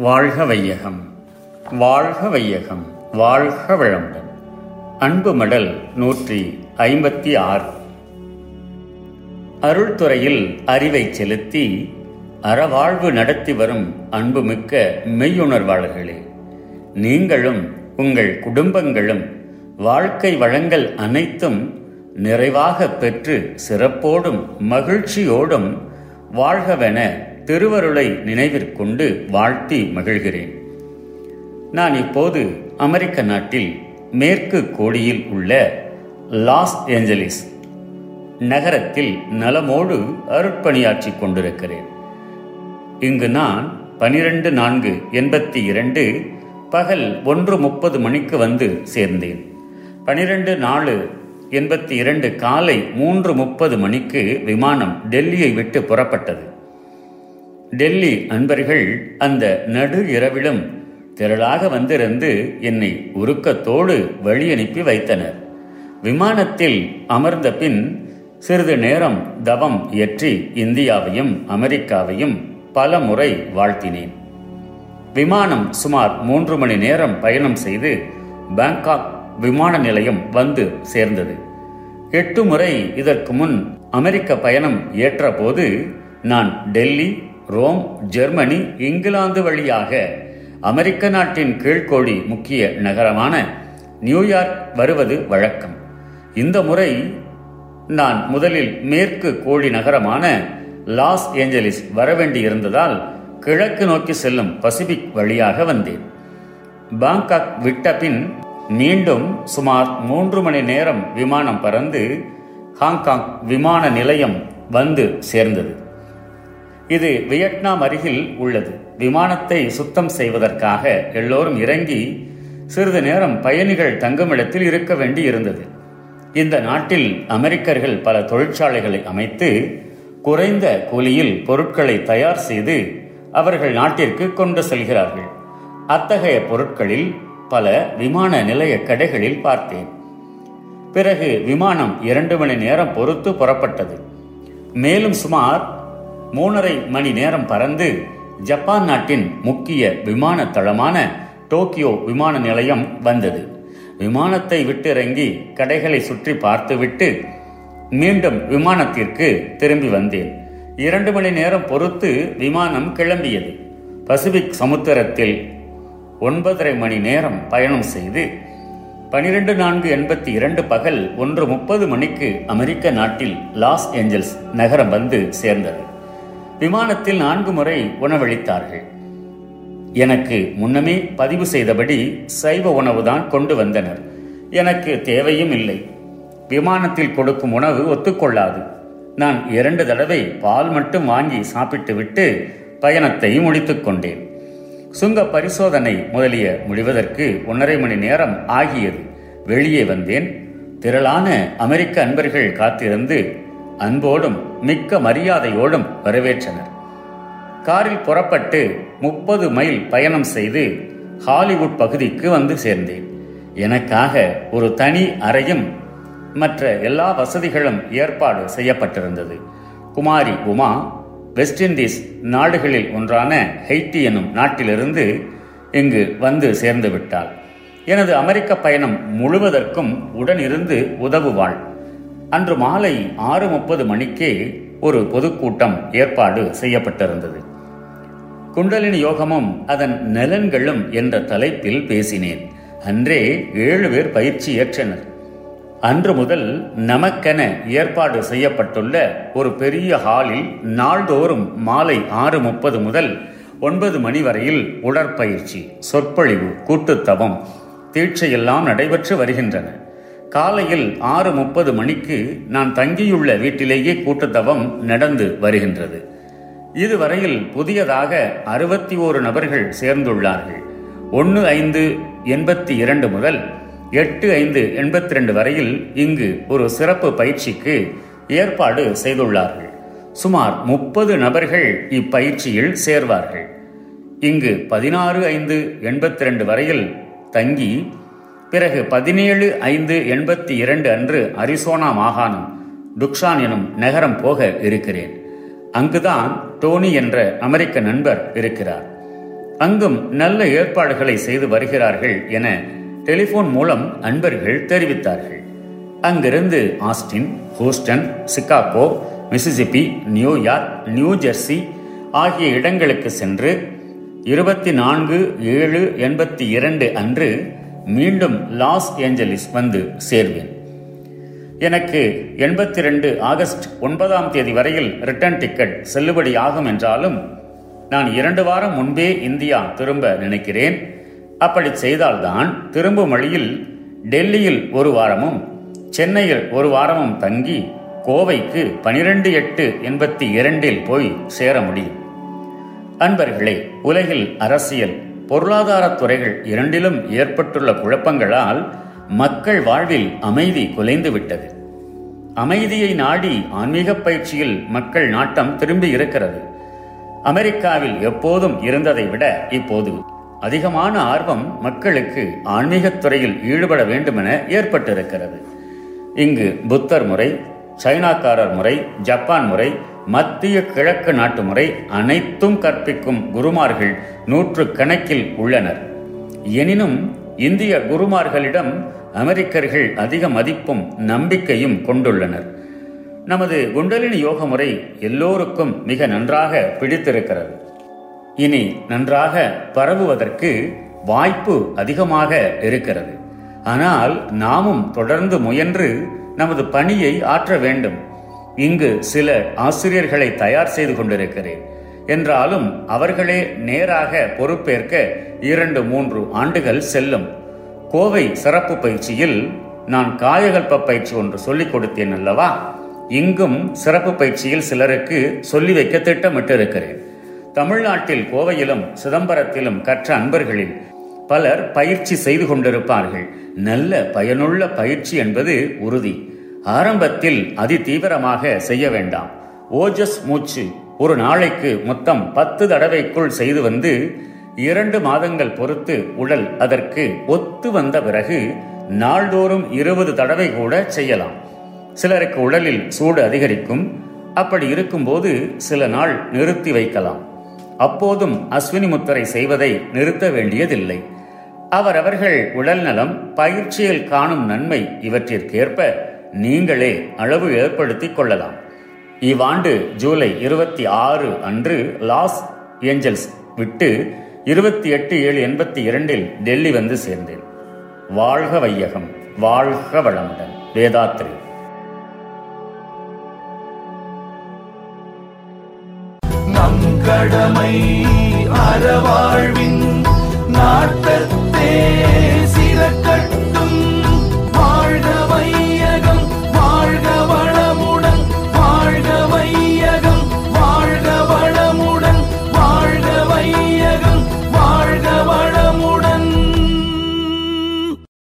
வாழ்க வையகம் வாழ்க வையகம் வாழ்க வளமுடன். அன்பு மடல் நூற்றி ஐம்பத்தி ஆறு. அருள்துறையில் அறிவை செலுத்தி அறவாழ்வு நடத்தி வரும் அன்புமிக்க மெய்யுணர்வாளர்களே நீங்களும் உங்கள் குடும்பங்களும் வாழ்க்கை வளங்கள் அனைத்தும் நிறைவாக பெற்று சிறப்போடும் மகிழ்ச்சியோடும் வாழ்கவென திருவருளை நினைவிற்கொண்டு வாழ்த்தி மகிழ்கிறேன். நான் இப்போது அமெரிக்க நாட்டில் மேற்கு கோடியில் உள்ள லாஸ் ஏஞ்சலிஸ் நகரத்தில் நலமோடு அருட்பணியாற்றி கொண்டிருக்கிறேன். இங்கு நான் பனிரெண்டு நான்கு எண்பத்தி இரண்டு பகல் ஒன்று முப்பது மணிக்கு வந்து சேர்ந்தேன். பனிரெண்டு நாலு எண்பத்தி இரண்டு காலை மூன்று முப்பது மணிக்கு விமானம் டெல்லியை விட்டு புறப்பட்டது. டெல்லி அன்பர்கள் அந்த நடு இரவிலும் திரளாக வந்திருந்து என்னை உருக்கத்தோடு வழி அனுப்பி வைத்தனர். விமானத்தில் அமர்ந்த பின் சிறிது நேரம் தவம் இயற்றி இந்தியாவையும் அமெரிக்காவையும் பல முறை வாழ்த்தினேன். விமானம் சுமார் மூன்று மணி நேரம் பயணம் செய்து பேங்காக் விமான நிலையம் வந்து சேர்ந்தது. எட்டு முறை இதற்கு முன் அமெரிக்க பயணம் ஏற்றபோது நான் டெல்லி ரோம் ஜெர்மனி இங்கிலாந்து வழியாக அமெரிக்க நாட்டின் கீழ்கோடி முக்கிய நகரமான நியூயார்க் வருவது வழக்கம். இந்த முறை நான் முதலில் மேற்கு கோழி நகரமான லாஸ் ஏஞ்சலிஸ் வரவேண்டியிருந்ததால் கிழக்கு நோக்கி செல்லும் பசிபிக் வழியாக வந்தேன். பாங்காக் விட்ட பின் மீண்டும் சுமார் மூன்று மணி நேரம் விமானம் பறந்து ஹாங்காங் விமான நிலையம் வந்து சேர்ந்தது. இது வியட்நாம் அருகில் உள்ளது. விமானத்தை சுத்தம் செய்வதற்காக எல்லோரும் இறங்கி சிறிது நேரம் பயணிகள் தங்குமிடத்தில் இருக்க வேண்டி இருந்தது. இந்த நாட்டில் அமெரிக்கர்கள் பல தொழிற்சாலைகளை அமைத்து குறைந்த கூலியில் பொருட்களை தயார் செய்து அவர்கள் நாட்டிற்கு கொண்டு செல்கிறார்கள். அத்தகைய பொருட்களில் பல விமான நிலைய கடைகளில் பார்த்தேன். பிறகு விமானம் இரண்டு மணி நேரம் பொறுத்து புறப்பட்டது. மேலும் சுமார் மூணரை மணி நேரம் பறந்து ஜப்பான் நாட்டின் முக்கிய விமான தளமான டோக்கியோ விமான நிலையம் வந்தது. விமானத்தை விட்டிறங்கி கடைகளை சுற்றி பார்த்துவிட்டு மீண்டும் விமானத்திற்கு திரும்பி வந்தேன். இரண்டு மணி நேரம் பொறுத்து விமானம் கிளம்பியது. பசிபிக் சமுத்திரத்தில் ஒன்பதரை மணி நேரம் பயணம் செய்து பனிரெண்டு நான்கு எண்பத்தி இரண்டு பகல் ஒன்று முப்பது மணிக்கு அமெரிக்க நாட்டில் லாஸ் ஏஞ்சல்ஸ் நகரம் வந்து சேர்ந்தது. விமானத்தில் நான்கு முறை உணவளித்தார்கள். எனக்கு முன்னமே பதிவு செய்தபடி சைவ உணவுதான் கொண்டு வந்தனர். எனக்கு தேவையும் இல்லை. விமானத்தில் கொடுக்கும் உணவு ஒத்துக்கொள்ளாது. நான் இரண்டு தடவை பால் மட்டும் வாங்கி சாப்பிட்டுவிட்டு பயணத்தை முடித்துக் கொண்டேன். சுங்க பரிசோதனை முதலிய முடிவதற்கு ஒன்றரை மணி நேரம் ஆகியது. வெளியே வந்தேன். திரளான அமெரிக்க அன்பர்கள் காத்திருந்து அன்போடும் மிக்க மரியாதையோடும் வரவேற்றனர். காரில் புறப்பட்டு முப்பது மைல் பயணம் செய்து ஹாலிவுட் பகுதிக்கு வந்து சேர்ந்தேன். எனக்காக ஒரு தனி அறையும் மற்ற எல்லா வசதிகளும் ஏற்பாடு செய்யப்பட்டிருந்தது. குமாரி உமா வெஸ்ட் இண்டீஸ் நாடுகளில் ஒன்றான ஹெய்டி எனும் நாட்டிலிருந்து இங்கு வந்து சேர்ந்து விட்டாள். எனது அமெரிக்க பயணம் முழுவதற்கும் உடனிருந்து உதவுவாள். அன்று மாலை ஆறு முப்பது மணிக்கே ஒரு பொதுக்கூட்டம் ஏற்பாடு செய்யப்பட்டிருந்தது. குண்டலினி யோகமும் அதன் நலன்களும் என்ற தலைப்பில் பேசினேன். அன்றே ஏழு பேர் பயிற்சி ஏற்றனர். அன்று முதல் நமக்கென ஏற்பாடு செய்யப்பட்டுள்ள ஒரு பெரிய ஹாலில் நாள்தோறும் மாலை ஆறு முப்பது முதல் ஒன்பது மணி வரையில் உடற்பயிற்சி சொற்பொழிவு கூட்டுத்தவம் தீட்சையெல்லாம் நடைபெற்று வருகின்றன. காலையில் ஆறு முப்பது மணிக்கு நான் தங்கியுள்ள வீட்டிலேயே கூட்டத்தவம் நடந்து வருகின்றது. இதுவரையில் புதியதாக அறுபத்தி ஓரு நபர்கள் சேர்ந்துள்ளார்கள். ஒன்று ஐந்து எண்பத்தி இரண்டு முதல் எட்டு ஐந்து எண்பத்தி ரெண்டு வரையில் இங்கு ஒரு சிறப்பு பயிற்சிக்கு ஏற்பாடு செய்துள்ளார்கள். சுமார் முப்பது நபர்கள் இப்பயிற்சியில் சேர்வார்கள். இங்கு பதினாறு ஐந்து எண்பத்தி ரெண்டு வரையில் தங்கி பிறகு பதினேழு ஐந்து எண்பத்தி இரண்டு அன்று அரிசோனா மாகாணம் டுக்ஷான் எனும் நகரம் போக இருக்கிறேன். அங்குதான் டோனி என்ற அமெரிக்க நண்பர் இருக்கிறார். அங்கும் நல்ல ஏற்பாடுகளை செய்து வருகிறார்கள் என டெலிபோன் மூலம் அன்பர்கள் தெரிவித்தார்கள். அங்கிருந்து Austin Houston Chicago Mississippi New York New Jersey ஆகிய இடங்களுக்கு சென்று இருபத்தி நான்கு ஏழு எண்பத்தி இரண்டு அன்று மீண்டும் லாஸ் ஏஞ்சலிஸ் வந்து சேர்வேன். எனக்கு எண்பத்தி ரெண்டு ஆகஸ்ட் ஒன்பதாம் தேதி வரையில் ரிட்டர்ன் டிக்கெட் செல்லுபடி ஆகும் என்றாலும் நான் இரண்டு வாரம் முன்பே இந்தியா திரும்ப நினைக்கிறேன். அப்படி செய்தால்தான் திரும்பும் வழியில் டெல்லியில் ஒரு வாரமும் சென்னையில் ஒரு வாரமும் தங்கி கோவைக்கு பனிரெண்டு எட்டு எண்பத்தி இரண்டில் போய் சேர முடியும். அன்பர்களே உலகில் அரசியல் பொருளாதார துறைகள் இரண்டிலும் ஏற்பட்டுள்ள குழப்பங்களால் மக்கள் வாழ்வில் அமைதி குலைந்துவிட்டது. அமைதியை நாடி ஆன்மீக பயிற்சியில் மக்கள் நாட்டம் திரும்பி இருக்கிறது. அமெரிக்காவில் எப்போதும் இருந்ததை விட இப்போது அதிகமான ஆர்வம் மக்களுக்கு ஆன்மீகத் துறையில் ஈடுபட வேண்டுமென ஏற்பட்டிருக்கிறது. இங்கு புத்தர் முறை சைனாக்காரர் முறை ஜப்பான் முறை மத்திய கிழக்கு நாட்டு முறை அனைத்தும் கற்பிக்கும் குருமார்கள் நூற்று கணக்கில் உள்ளனர். எனினும் இந்திய குருமார்களிடம் அமெரிக்கர்கள் அதிக மதிப்பும் நம்பிக்கையும் கொண்டுள்ளனர். நமது குண்டலினி யோக முறை எல்லோருக்கும் மிக நன்றாக பிடித்திருக்கிறது. இனி நன்றாக பரவுவதற்கு வாய்ப்பு அதிகமாக இருக்கிறது. ஆனால் நாமும் தொடர்ந்து முயன்று நமது பணியை ஆற்ற வேண்டும். இங்கு சில ஆசிரியர்களை தயார் செய்து கொண்டிருக்கிறேன். என்றாலும் அவர்களே நேராக பொறுப்பேற்க இரண்டு மூன்று ஆண்டுகள் செல்லும். கோவை சிறப்பு பயிற்சியில் நான் காயகல்ப பயிற்சி ஒன்று சொல்லிக் கொடுத்தேன் அல்லவா? இங்கும் சிறப்பு பயிற்சியில் சிலருக்கு சொல்லி வைக்க திட்டமிட்டிருக்கிறேன். தமிழ்நாட்டில் கோவையிலும் சிதம்பரத்திலும் கற்ற அன்பர்களில் பலர் பயிற்சி செய்து கொண்டிருப்பார்கள். நல்ல பயனுள்ள பயிற்சி என்பது உறுதி. ஆரம்பத்தில் அதி தீவிரமாக செய்ய வேண்டாம். ஓஜஸ் மூச்சு ஒரு நாளைக்கு மொத்தம் பத்து தடவைக்குள் செய்து வந்து இரண்டு மாதங்கள் பொறுத்து உடல் அதற்கு ஒத்து வந்த பிறகு நாள்தோறும் இருபது தடவை கூட செய்யலாம். சிலருக்கு உடலில் சூடு அதிகரிக்கும். அப்படி இருக்கும்போது சில நாள் நிறுத்தி வைக்கலாம். அப்போதும் அஸ்வினி முத்தரை செய்வதை நிறுத்த வேண்டியதில்லை. அவரவர்கள் உடல் நலம் பயிற்சியில் காணும் நன்மை இவற்றிற்கேற்ப நீங்களே அளவு ஏற்படுத்திக் கொள்ளலாம். இவ்வாண்டு ஜூலை இருபத்தி ஆறு அன்று லாஸ் ஏஞ்சல்ஸ் விட்டு இருபத்தி எட்டு ஏழு எண்பத்தி இரண்டில் டெல்லி வந்து சேர்ந்தேன். வாழ்க வையகம் வாழ்க வளமுடன். வேதாத்ரி. நம் கடமை அறவாழ்வின் நாட்டத்தே.